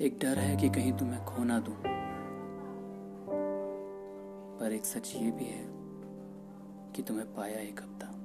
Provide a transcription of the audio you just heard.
एक डर है कि कहीं तुम्हें खो ना दूँ। पर एक सच ये भी है कि तुम्हें पाया एक हफ़्ता